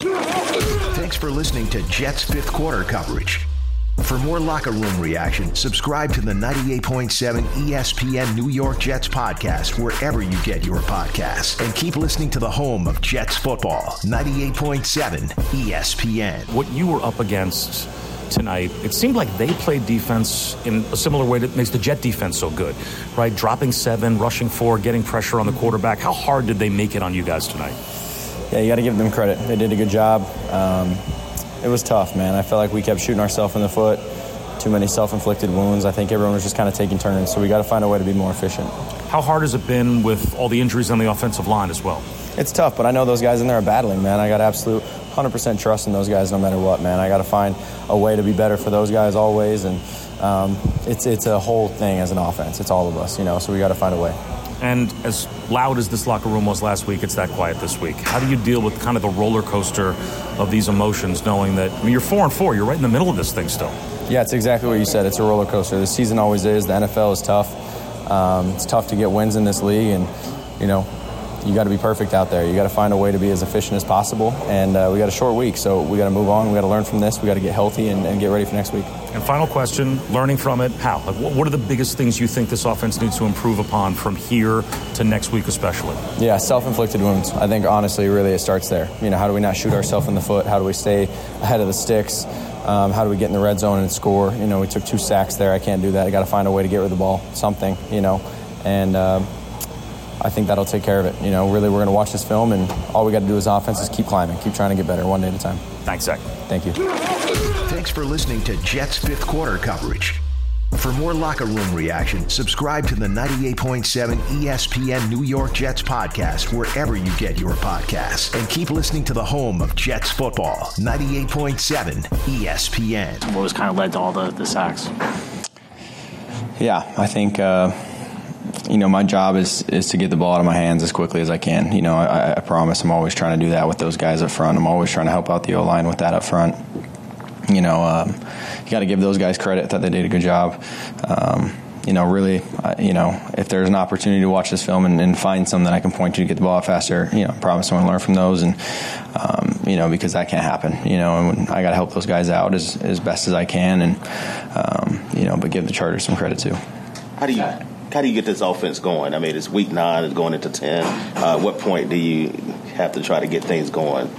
Thanks for listening to Jets fifth quarter coverage. For more locker room reaction, subscribe to the 98.7 ESPN New York Jets podcast wherever you get your podcasts. And keep listening to the home of Jets football, 98.7 ESPN. What you were up against tonight, it seemed like they played defense in a similar way that makes the Jet defense so good, right? Dropping seven, rushing four, getting pressure on the quarterback. How hard did they make it on you guys tonight? Yeah, you got to give them credit. They did a good job. Um, it was tough, man. I felt like we kept shooting ourselves in the foot. Too many self-inflicted wounds. I think everyone was just kind of taking turns. So we got to find a way to be more efficient. How hard has it been with all the injuries on the offensive line as well? It's tough, but I know those guys in there are battling, man. I got absolute 100% trust in those guys no matter what, man. I got to find a way to be better for those guys always, and um, it's it's a whole thing as an offense. It's all of us, you know. So we got to find a way. And as loud as this locker room was last week, it's that quiet this week. How do you deal with kind of the roller coaster of these emotions, knowing that I mean, you're four and four, you're right in the middle of this thing still? Yeah, it's exactly what you said. It's a roller coaster. The season always is. The NFL is tough. Um, it's tough to get wins in this league, and you know, you got to be perfect out there. You got to find a way to be as efficient as possible. And uh, we got a short week, so we got to move on. We got to learn from this. We got to get healthy and, and, get ready for next week. And final question: learning from it, how? Like, what are the biggest things you think this offense needs to improve upon from here to next week, especially? Yeah, self-inflicted wounds. I think honestly, really, it starts there. You know, how do we not shoot ourselves in the foot? How do we stay ahead of the sticks? Um, how do we get in the red zone and score? You know, we took two sacks there. I can't do that. I got to find a way to get rid of the ball, something. You know, and. Uh, I think that'll take care of it. You know, really, we're going to watch this film, and all we got to do as offense is keep climbing, keep trying to get better one day at a time. Thanks, Zach. Thank you. Thanks for listening to Jets fifth quarter coverage. For more locker room reaction, subscribe to the 98.7 ESPN New York Jets podcast wherever you get your podcasts. And keep listening to the home of Jets football, 98.7 ESPN. What was kind of led to all the, the sacks? Yeah, I think. Uh, you know, my job is is to get the ball out of my hands as quickly as I can. You know, I, I promise I'm always trying to do that with those guys up front. I'm always trying to help out the O line with that up front. You know, um, you got to give those guys credit that they did a good job. Um, you know, really, uh, you know, if there's an opportunity to watch this film and, and, find some that I can point to to get the ball faster, you know, I promise I'm going to learn from those, and um, you know, because that can't happen, you know, and I got to help those guys out as as best as I can, and um, you know, but give the Chargers some credit too. How do you how do you get this offense going? I mean, it's week nine, it's going into ten. Uh, what point do you have to try to get things going?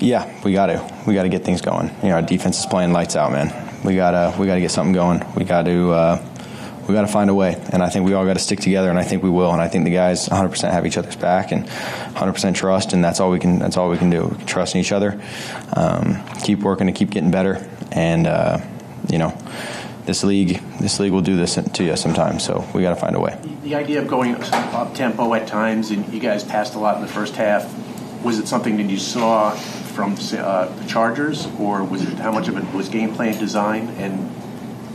Yeah, we got to. We got to get things going. You know, our defense is playing lights out, man. We gotta we gotta get something going. We got to. Uh, we got to find a way, and I think we all got to stick together, and I think we will. And I think the guys 100% have each other's back and 100% trust, and that's all we can. That's all we can do. We can trust in each other, um, keep working to keep getting better, and uh, you know, this league this league will do this to you sometimes. So we got to find a way. The idea of going up tempo at times, and you guys passed a lot in the first half. Was it something that you saw from uh, the Chargers, or was it how much of it was game plan design? And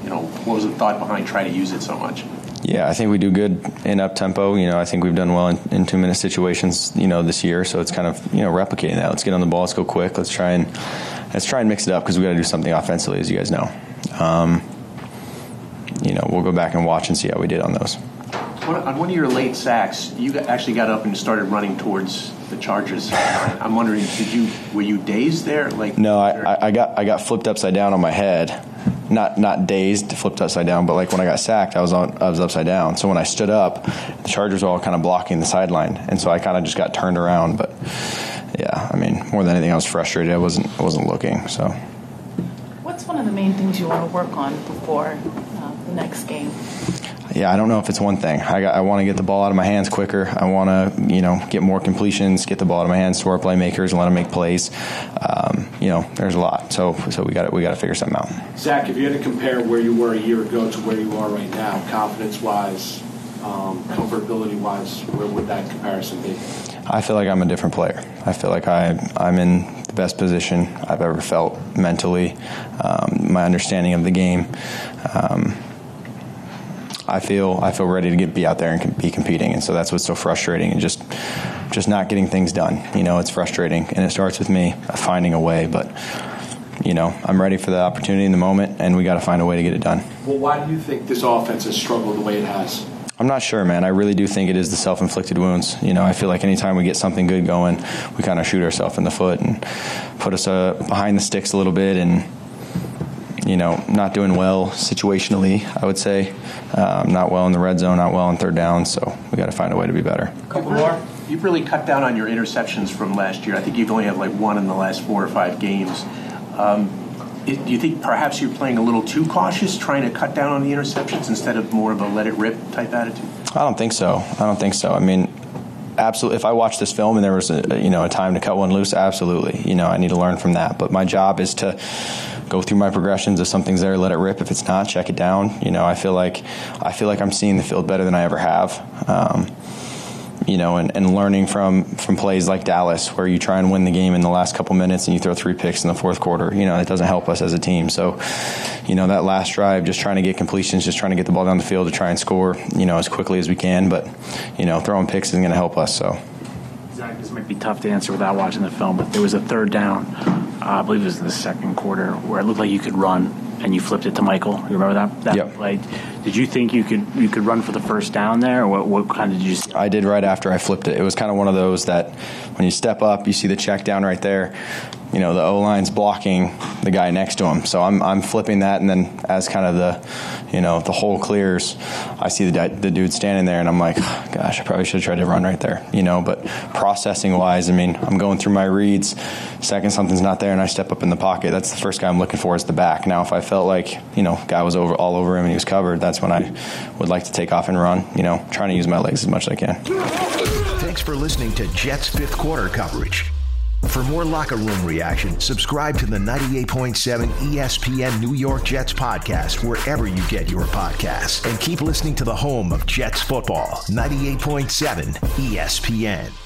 you know, what was the thought behind trying to use it so much? Yeah, I think we do good in up tempo. You know, I think we've done well in, in, two minute situations. You know, this year, so it's kind of you know replicating that. Let's get on the ball. Let's go quick. Let's try and let's try and mix it up because we got to do something offensively, as you guys know. Um, you know, we'll go back and watch and see how we did on those. On one of your late sacks, you actually got up and started running towards the Chargers. I'm wondering, did you were you dazed there? Like no, I, I got I got flipped upside down on my head, not not dazed, flipped upside down, but like when I got sacked, I was on I was upside down. So when I stood up, the Chargers were all kind of blocking the sideline, and so I kind of just got turned around. But yeah, I mean, more than anything, I was frustrated. I wasn't I wasn't looking. So. What's one of the main things you want to work on before uh, the next game? Yeah, I don't know if it's one thing. I, got, I want to get the ball out of my hands quicker. I want to, you know, get more completions, get the ball out of my hands to our playmakers, and let them make plays. Um, you know, there's a lot. So, so we got we got to figure something out. Zach, if you had to compare where you were a year ago to where you are right now, confidence wise, um, comfortability wise, where would that comparison be? I feel like I'm a different player. I feel like I I'm in the best position I've ever felt mentally. Um, my understanding of the game. Um, I feel I feel ready to get be out there and be competing, and so that's what's so frustrating, and just just not getting things done. You know, it's frustrating, and it starts with me finding a way. But you know, I'm ready for the opportunity in the moment, and we got to find a way to get it done. Well, why do you think this offense has struggled the way it has? I'm not sure, man. I really do think it is the self-inflicted wounds. You know, I feel like anytime we get something good going, we kind of shoot ourselves in the foot and put us uh, behind the sticks a little bit, and you know, not doing well situationally. I would say um, not well in the red zone, not well on third down. So we got to find a way to be better. A couple more. You've really cut down on your interceptions from last year. I think you've only had like one in the last four or five games. Um, it, do you think perhaps you're playing a little too cautious, trying to cut down on the interceptions instead of more of a let it rip type attitude? I don't think so. I don't think so. I mean, absolutely. If I watched this film and there was a you know a time to cut one loose, absolutely. You know, I need to learn from that. But my job is to go through my progressions. If something's there, let it rip. If it's not, check it down. You know, I feel like I feel like I'm seeing the field better than I ever have. Um, you know, and, and learning from from plays like Dallas, where you try and win the game in the last couple minutes and you throw three picks in the fourth quarter. You know, it doesn't help us as a team. So, you know, that last drive, just trying to get completions, just trying to get the ball down the field to try and score, you know, as quickly as we can. But, you know, throwing picks isn't going to help us. So. This might be tough to answer without watching the film, but there was a third down, uh, I believe it was in the second quarter, where it looked like you could run and you flipped it to Michael. You remember that? that yep. play? Did you think you could you could run for the first down there, or what, what kind of did you see? I did right after I flipped it. It was kind of one of those that when you step up, you see the check down right there you know the O line's blocking the guy next to him. So I'm I'm flipping that, and then as kind of the you know the hole clears, I see the the dude standing there, and I'm like, gosh, I probably should have tried to run right there, you know. But wise, I mean, I'm going through my reads. Second something's not there, and I step up in the pocket. That's the first guy I'm looking for is the back. Now, if I felt like you know guy was over all over him and he was covered, that's when I would like to take off and run. You know, trying to use my legs as much as I can. Thanks for listening to Jets fifth quarter coverage. For more locker room reaction, subscribe to the 98.7 ESPN New York Jets podcast wherever you get your podcasts. And keep listening to the home of Jets football, 98.7 ESPN.